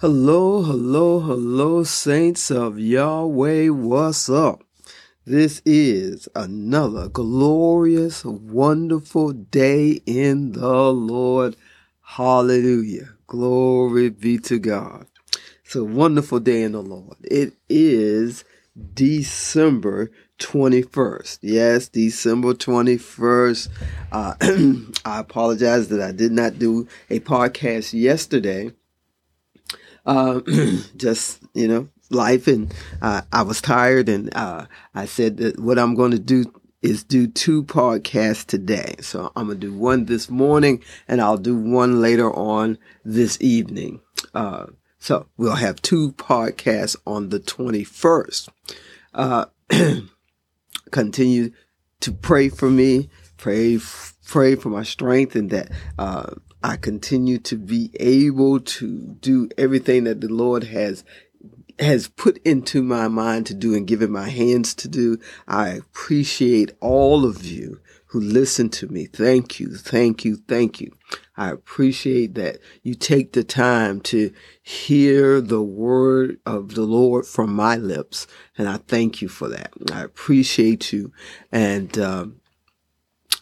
Hello, hello, hello, saints of Yahweh. What's up? This is another glorious, wonderful day in the Lord. Hallelujah. Glory be to God. It's a wonderful day in the Lord. It is December 21st. Yes, December 21st. Uh, I apologize that I did not do a podcast yesterday uh, just you know life. And uh, i was tired and uh, i said that what i'm going to do is do two podcasts today. So i'm going to do one this morning and i'll do one later on this evening. Uh, so we'll have two podcasts on the 21st uh, continue to pray for me pray pray for my strength and that uh, I continue to be able to do everything that the Lord has has put into my mind to do and given my hands to do. I appreciate all of you who listen to me. Thank you. Thank you. Thank you. I appreciate that you take the time to hear the word of the Lord from my lips. And I thank you for that. I appreciate you. And, um,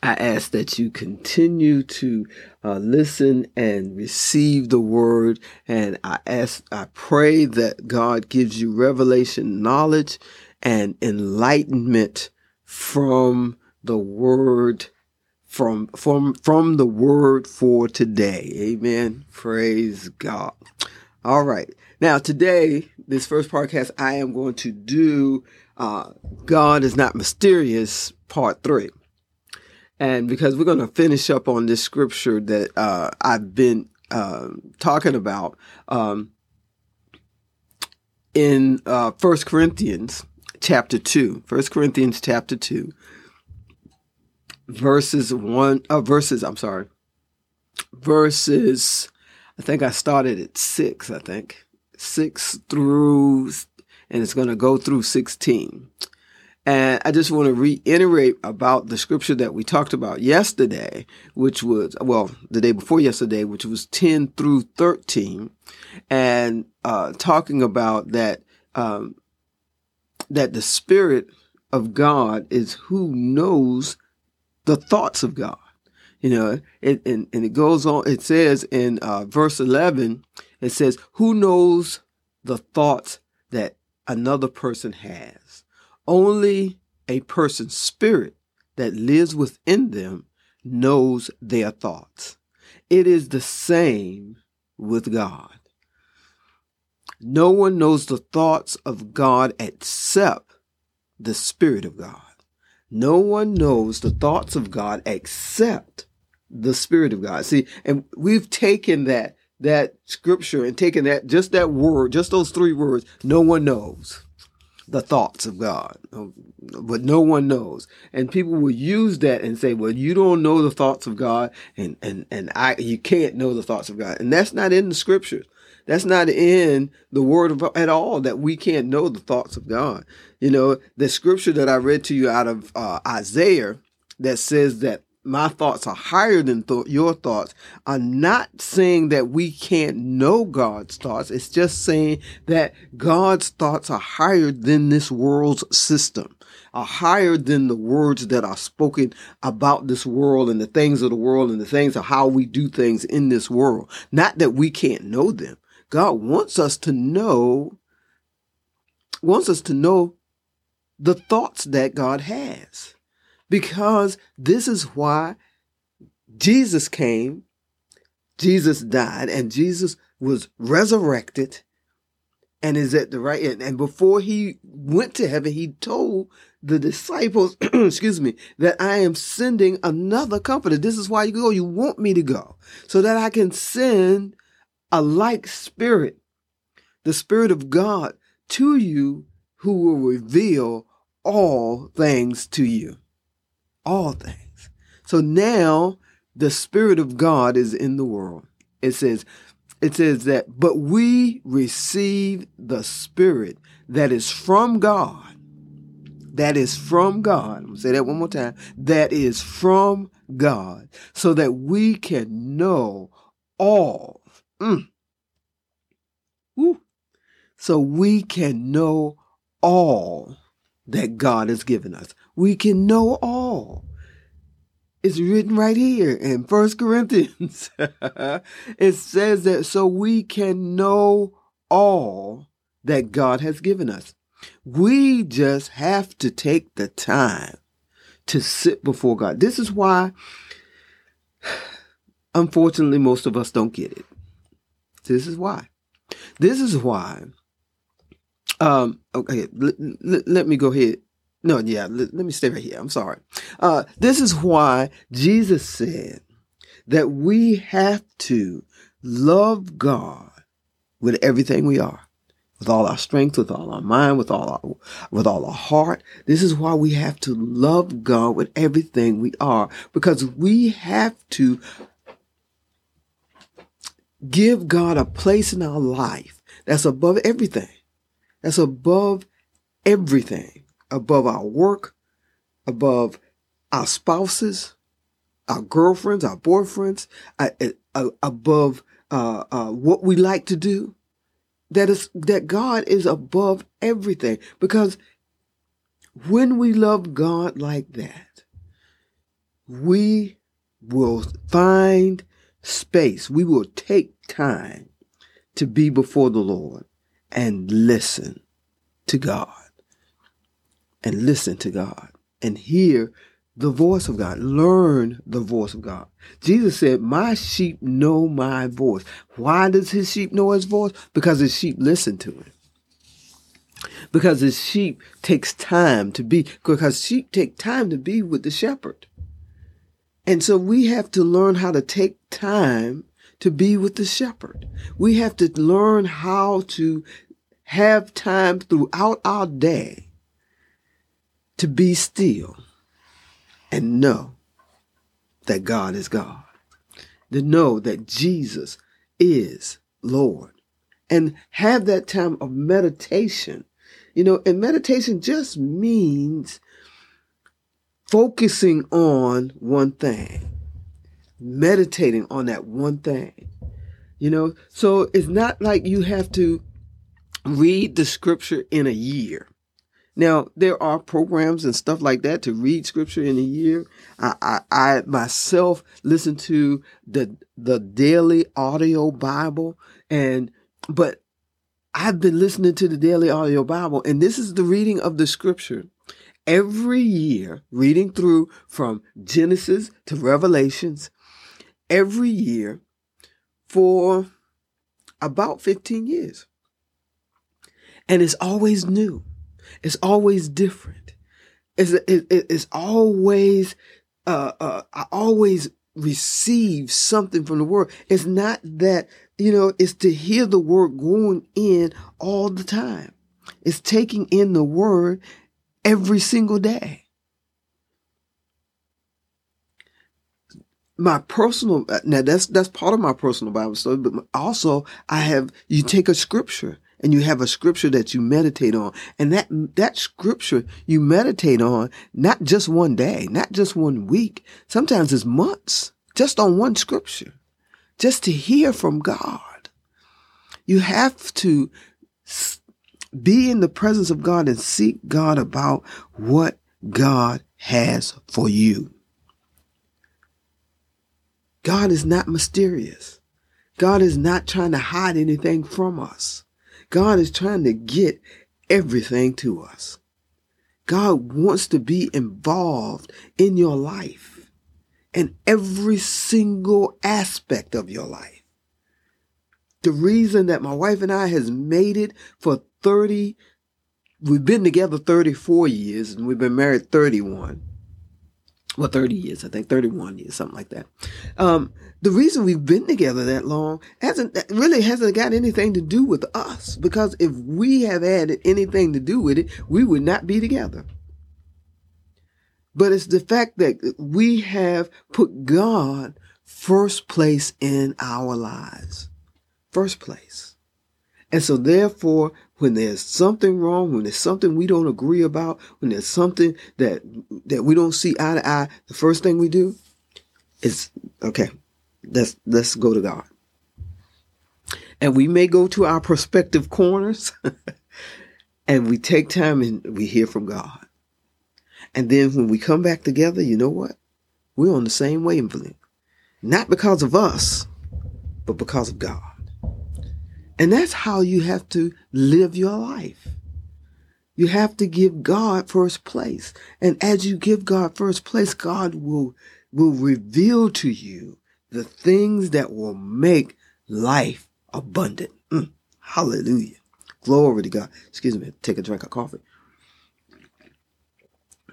I ask that you continue to uh, listen and receive the word. And I ask, I pray that God gives you revelation knowledge and enlightenment from the word from from from the word for today. Amen. Praise god. All right. Now today this first podcast i am going to do uh, god is not mysterious part three and because we're going to finish up on this scripture that uh, I've been uh, talking about um, in uh, 1 Corinthians chapter 2. 1 Corinthians chapter 2, verses 1, uh, verses, I'm sorry, verses, I think I started at 6, I think, 6 through, and it's going to go through 16. And I just want to reiterate about the scripture that we talked about yesterday, which was, well, the day before yesterday, which was 10 through 13, and uh, talking about that, um, that the Spirit of God is who knows the thoughts of God. You know, it, and, and it goes on, it says in uh, verse 11, it says, Who knows the thoughts that another person has? Only a person's spirit that lives within them knows their thoughts. It is the same with God. No one knows the thoughts of God except the Spirit of God. No one knows the thoughts of God except the Spirit of God. See, and we've taken that that scripture and taken that just that word, just those three words, no one knows the thoughts of God, but no one knows. And people will use that and say, well, you don't know the thoughts of God and, and, and I, you can't know the thoughts of God. And that's not in the scriptures. That's not in the word of, at all that we can't know the thoughts of God. You know, the scripture that I read to you out of uh, Isaiah that says that my thoughts are higher than th- your thoughts are not saying that we can't know God's thoughts. It's just saying that God's thoughts are higher than this world's system, are higher than the words that are spoken about this world and the things of the world and the things of how we do things in this world. Not that we can't know them. God wants us to know, wants us to know the thoughts that God has because this is why Jesus came, Jesus died, and Jesus was resurrected and is at the right end. And before he went to heaven, he told the disciples, excuse me, that I am sending another comforter. This is why you go. You want me to go so that I can send a like spirit, the spirit of God to you who will reveal all things to you all things. So now the Spirit of God is in the world. It says, it says that, but we receive the Spirit that is from God. That is from God. I'm going to say that one more time. That is from God. So that we can know all. Mm, so we can know all that God has given us. We can know all. It's written right here in First Corinthians. it says that so we can know all that God has given us. We just have to take the time to sit before God. This is why, unfortunately, most of us don't get it. This is why. This is why. Um, okay, l- l- let me go ahead. No, yeah, let me stay right here. I'm sorry. Uh, this is why Jesus said that we have to love God with everything we are with all our strength, with all our mind, with all our, with all our heart. This is why we have to love God with everything we are because we have to give God a place in our life that's above everything. That's above everything, above our work, above our spouses, our girlfriends, our boyfriends, uh, uh, above uh, what we like to do. That is that God is above everything because when we love God like that we will find space. We will take time to be before the Lord and listen to God and listen to God and hear the voice of God. Learn the voice of God. Jesus said, My sheep know my voice. Why does his sheep know his voice? Because his sheep listen to him. Because his sheep takes time to be, because sheep take time to be with the shepherd. And so we have to learn how to take time to be with the shepherd. We have to learn how to have time throughout our day to be still and know that God is God. To know that Jesus is Lord. And have that time of meditation. You know, and meditation just means focusing on one thing, meditating on that one thing. You know, so it's not like you have to read the scripture in a year. Now, there are programs and stuff like that to read scripture in a year. I, I, I, myself listen to the, the daily audio Bible and, but I've been listening to the daily audio Bible and this is the reading of the scripture every year, reading through from Genesis to Revelations every year for about 15 years. And it's always new. It's always different. It's, it, it's always, uh, uh, I always receive something from the word. It's not that, you know, it's to hear the word going in all the time. It's taking in the word every single day. My personal now that's that's part of my personal Bible study, but also I have you take a scripture and you have a scripture that you meditate on. And that, that scripture you meditate on, not just one day, not just one week. Sometimes it's months just on one scripture, just to hear from God. You have to be in the presence of God and seek God about what God has for you. God is not mysterious. God is not trying to hide anything from us. God is trying to get everything to us. God wants to be involved in your life in every single aspect of your life. The reason that my wife and I has made it for 30, we've been together 34 years and we've been married 31 well, 30 years, I think 31 years, something like that. Um, the reason we've been together that long hasn't really hasn't got anything to do with us because if we have had anything to do with it, we would not be together. But it's the fact that we have put God first place in our lives. First place. And so therefore, when there's something wrong, when there's something we don't agree about, when there's something that that we don't see eye to eye, the first thing we do is okay, let's let's go to God. And we may go to our prospective corners and we take time and we hear from God. And then when we come back together, you know what? We're on the same wavelength. Not because of us, but because of God. And that's how you have to live your life. You have to give God first place. And as you give God first place, God will, will reveal to you the things that will make life abundant. Mm, hallelujah. Glory to God. Excuse me. Take a drink of coffee.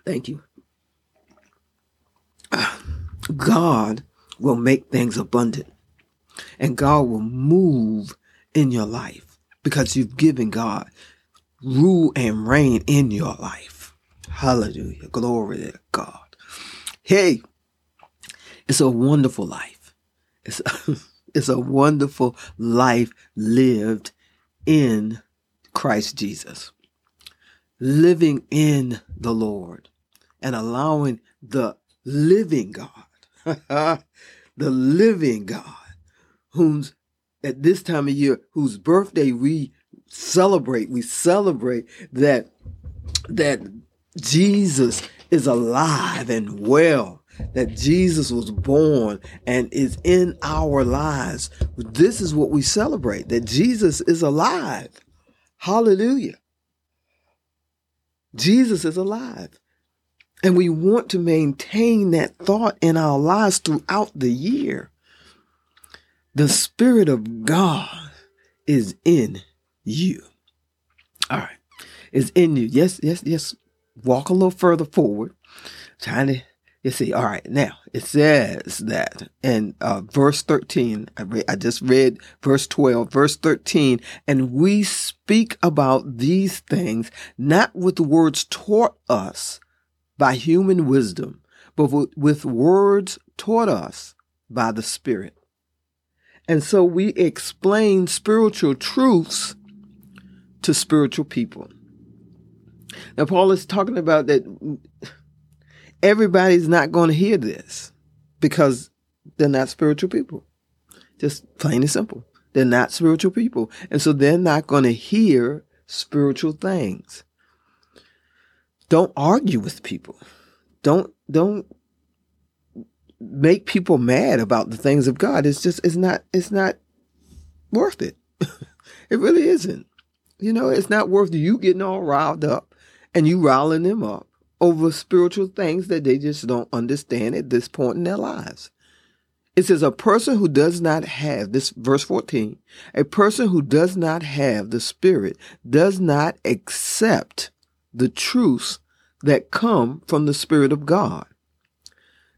Thank you. God will make things abundant and God will move in your life because you've given God rule and reign in your life. Hallelujah. Glory to God. Hey, it's a wonderful life. It's a, it's a wonderful life lived in Christ Jesus. Living in the Lord and allowing the living God, the living God, whom's at this time of year, whose birthday we celebrate, we celebrate that that Jesus is alive and well, that Jesus was born and is in our lives. This is what we celebrate, that Jesus is alive. Hallelujah. Jesus is alive. And we want to maintain that thought in our lives throughout the year. The Spirit of God is in you. All right. Is in you. Yes, yes, yes. Walk a little further forward. Trying to, you see, all right. Now, it says that in uh, verse 13, I, re- I just read verse 12, verse 13, and we speak about these things not with words taught us by human wisdom, but with words taught us by the Spirit and so we explain spiritual truths to spiritual people. Now, Paul is talking about that everybody's not going to hear this because they're not spiritual people. Just plain and simple. They're not spiritual people. And so they're not going to hear spiritual things. Don't argue with people. Don't, don't make people mad about the things of God. It's just it's not it's not worth it. it really isn't. You know, it's not worth you getting all riled up and you riling them up over spiritual things that they just don't understand at this point in their lives. It says, a person who does not have, this verse 14, a person who does not have the Spirit does not accept the truths that come from the Spirit of God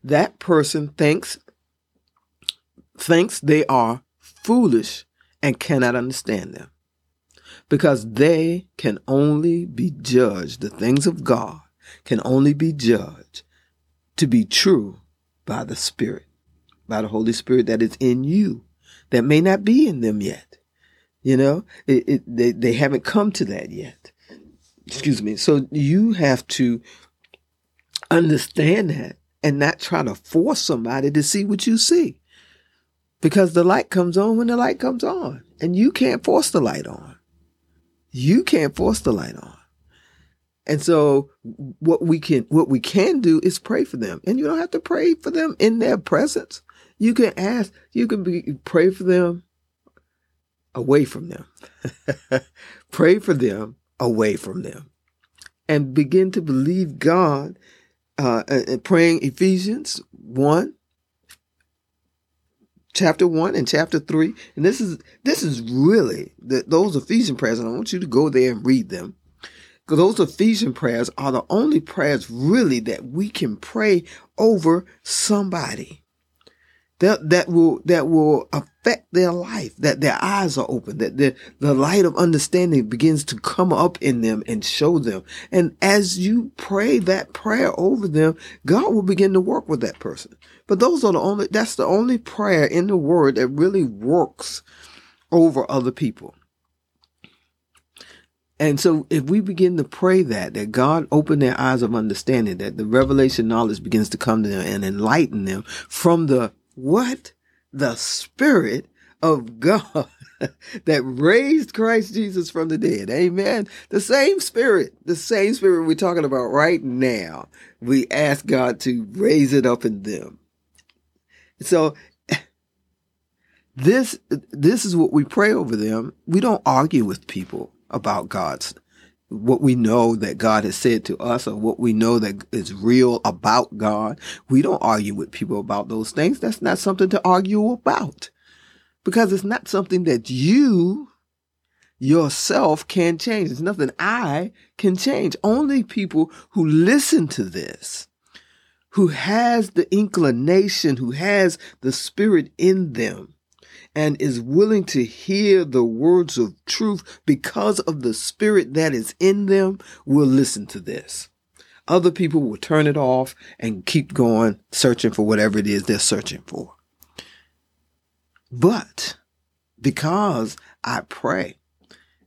that person thinks thinks they are foolish and cannot understand them. Because they can only be judged the things of God can only be judged to be true by the spirit by the holy spirit that is in you that may not be in them yet. You know it, it, they, they haven't come to that yet. Excuse me. So you have to understand that and not try to force somebody to see what you see. Because the light comes on when the light comes on. And you can't force the light on. You can't force the light on. And so what we can what we can do is pray for them. And you don't have to pray for them in their presence. You can ask, you can be pray for them away from them. pray for them away from them. And begin to believe God uh, praying Ephesians 1, chapter 1 and chapter 3. And this is this is really the, those Ephesian prayers, and I want you to go there and read them. Because those Ephesian prayers are the only prayers really that we can pray over somebody that that will that will affect their life that their eyes are open that the the light of understanding begins to come up in them and show them. And as you pray that prayer over them god will begin to work with that person. But those are the only that's the only prayer in the word that really works over other people. And so if we begin to pray that, that God open their eyes of understanding, that the revelation knowledge begins to come to them and enlighten them from the what? The Spirit of God that raised Christ Jesus from the dead. Amen. The same spirit, the same spirit we're talking about right now. We ask God to raise it up in them. So this this is what we pray over them. We don't argue with people about God's what we know that God has said to us or what we know that is real about God. We don't argue with people about those things. That's not something to argue about because it's not something that you yourself can change. It's nothing I can change. Only people who listen to this, who has the inclination, who has the spirit in them, and is willing to hear the words of truth because of the spirit that is in them will listen to this. Other people will turn it off and keep going searching for whatever it is they're searching for. But because I pray,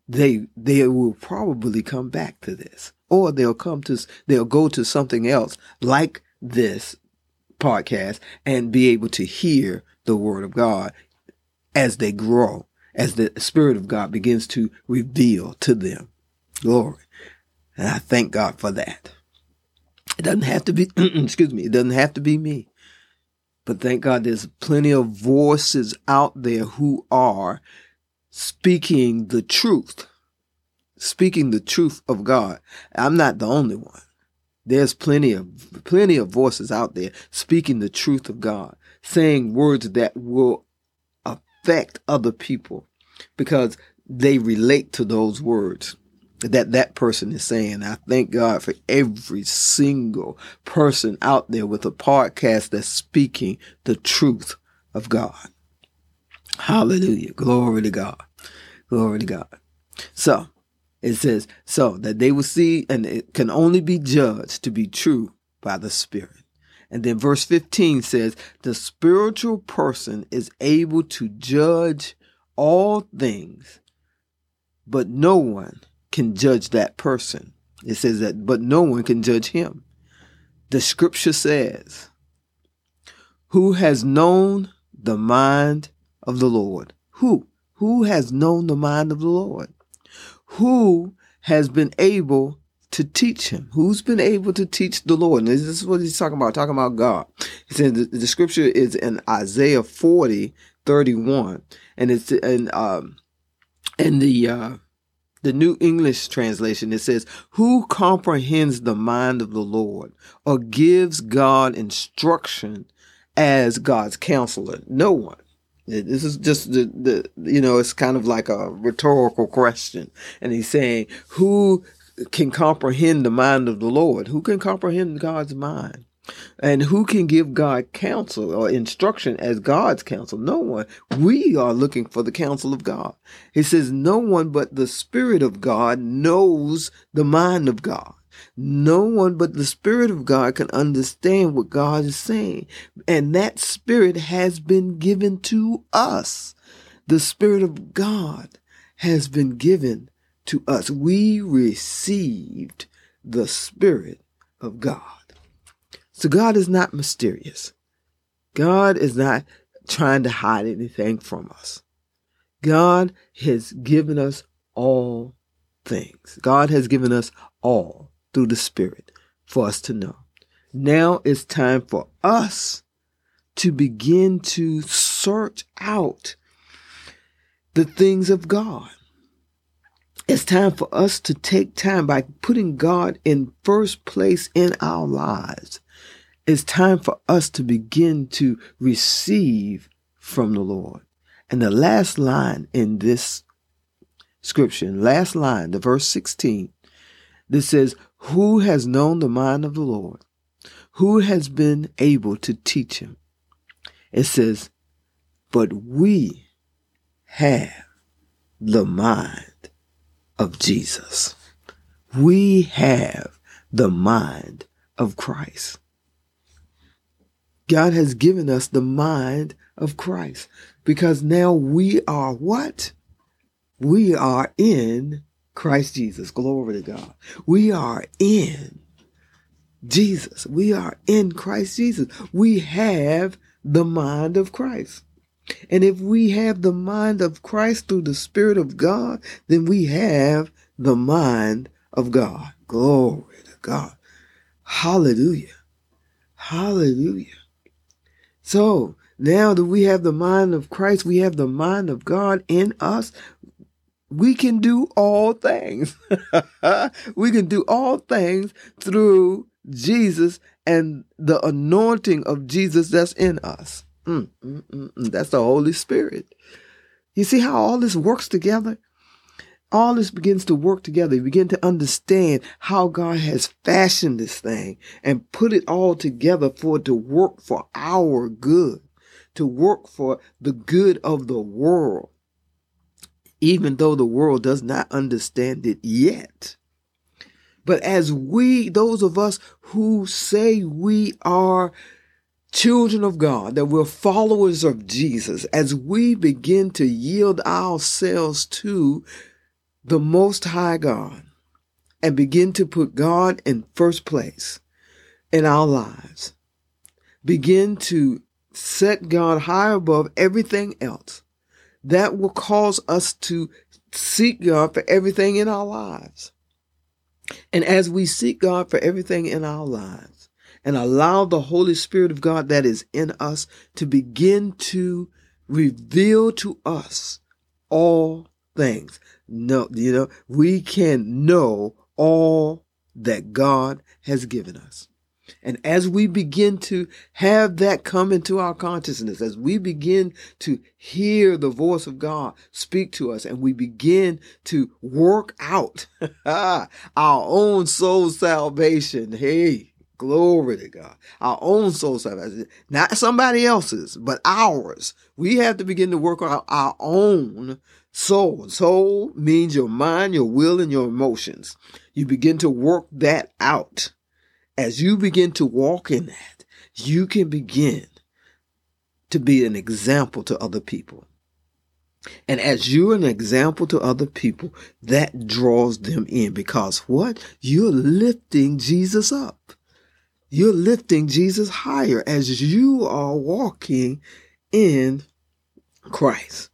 they they will probably come back to this or they'll come to they'll go to something else like this podcast and be able to hear the word of God as they grow, as the Spirit of God begins to reveal to them. Glory. And I thank God for that. It doesn't have to be, excuse me, it doesn't have to be me. But thank God there's plenty of voices out there who are speaking the truth, speaking the truth of God. I'm not the only one. There's plenty of plenty of voices out there speaking the truth of God, saying words that will affect other people because they relate to those words that that person is saying. I thank God for every single person out there with a podcast that's speaking the truth of God. Hallelujah. Glory to God. Glory to God. So it says, so that they will see and it can only be judged to be true by the Spirit. And then verse 15 says, the spiritual person is able to judge all things, but no one can judge that person. It says that, but no one can judge him. The scripture says, who has known the mind of the Lord? Who? Who has known the mind of the Lord? Who has been able to teach him. Who's been able to teach the Lord? And this is what he's talking about, talking about God. He said the, the scripture is in Isaiah 40, 31. And it's in um in the uh the New English translation, it says, Who comprehends the mind of the Lord or gives God instruction as God's counselor? No one. This is just the, the, you know, it's kind of like a rhetorical question. And he's saying, Who can comprehend the mind of the Lord? Who can comprehend God's mind? And who can give God counsel or instruction as God's counsel? No one. We are looking for the counsel of God. He says, No one but the Spirit of God knows the mind of God. No one but the Spirit of God can understand what God is saying. And that Spirit has been given to us. The Spirit of God has been given to us. We received the Spirit of God. So God is not mysterious. God is not trying to hide anything from us. God has given us all things. God has given us all through the Spirit for us to know. Now it's time for us to begin to search out the things of God. It's time for us to take time by putting God in first place in our lives. It's time for us to begin to receive from the Lord. And the last line in this scripture, last line, the verse 16, that says, Who has known the mind of the Lord? Who has been able to teach him? It says, But we have the mind of Jesus. We have the mind of Christ. God has given us the mind of Christ because now we are what? We are in Christ Jesus. Glory to God. We are in Jesus. We are in Christ Jesus. We have the mind of Christ. And if we have the mind of Christ through the Spirit of God, then we have the mind of God. Glory to God. Hallelujah. Hallelujah. So now that we have the mind of Christ, we have the mind of God in us. We can do all things. we can do all things through Jesus and the anointing of Jesus that's in us. Mm, mm, mm, mm, that's the Holy Spirit. You see how all this works together? All this begins to work together. You begin to understand how God has fashioned this thing and put it all together for it to work for our good, to work for the good of the world, even though the world does not understand it yet. But as we, those of us who say we are children of God, that we're followers of Jesus, as we begin to yield ourselves to the Most High God and begin to put God in first place in our lives, begin to set God high above everything else, that will cause us to seek God for everything in our lives. And as we seek God for everything in our lives and allow the Holy Spirit of God that is in us to begin to reveal to us all things. No, you know, we can know all that God has given us. And as we begin to have that come into our consciousness, as we begin to hear the voice of God speak to us, and we begin to work out our own soul salvation, hey, glory to God, our own soul salvation, not somebody else's, but ours. We have to begin to work out our own soul. Soul means your mind, your will, and your emotions. You begin to work that out as you begin to walk in that, you can begin to be an example to other people. And as you're an example to other people, that draws them in because what? You're lifting Jesus up. You're lifting Jesus higher as you are walking in Christ.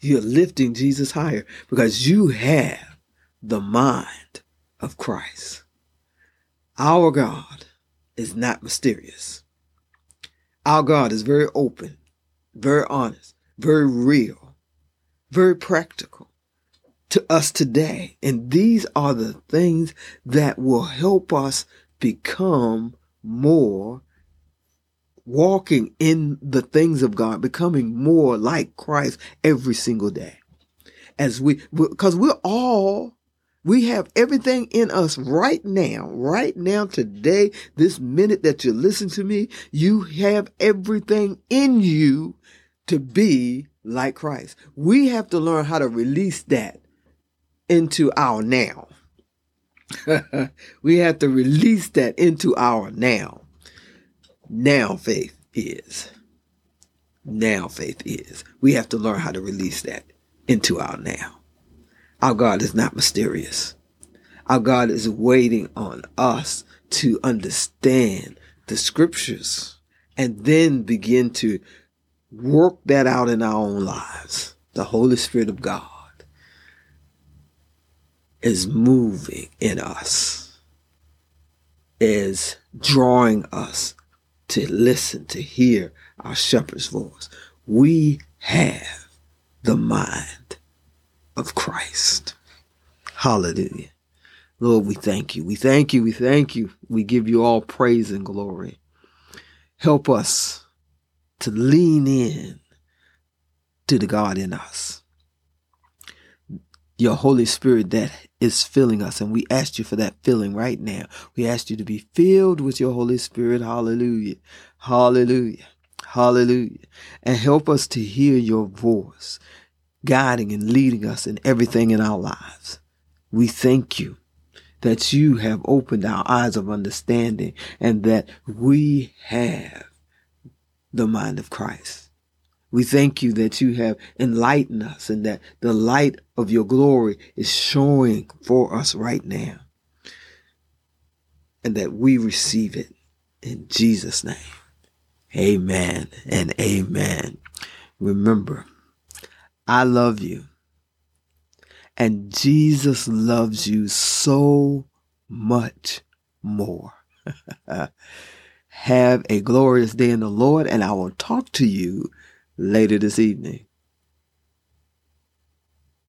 You're lifting Jesus higher because you have the mind of Christ. Our God is not mysterious. Our God is very open, very honest, very real, very practical to us today. And these are the things that will help us become more walking in the things of God, becoming more like Christ every single day. As we, because we're all we have everything in us right now, right now, today, this minute that you listen to me. You have everything in you to be like Christ. We have to learn how to release that into our now. we have to release that into our now. Now faith is. Now faith is. We have to learn how to release that into our now. Our God is not mysterious. Our God is waiting on us to understand the scriptures and then begin to work that out in our own lives. The Holy Spirit of God is moving in us, is drawing us to listen, to hear our shepherd's voice. We have the mind of Christ. Hallelujah. Lord, we thank you. We thank you. We thank you. We give you all praise and glory. Help us to lean in to the God in us. Your Holy Spirit that is filling us. And we ask you for that filling right now. We ask you to be filled with your Holy Spirit. Hallelujah. Hallelujah. Hallelujah. And help us to hear your voice guiding and leading us in everything in our lives. We thank you that you have opened our eyes of understanding and that we have the mind of Christ. We thank you that you have enlightened us and that the light of your glory is showing for us right now. And that we receive it in Jesus' name. Amen and amen. remember, I love you. And Jesus loves you so much more. Have a glorious day in the Lord, and I will talk to you later this evening.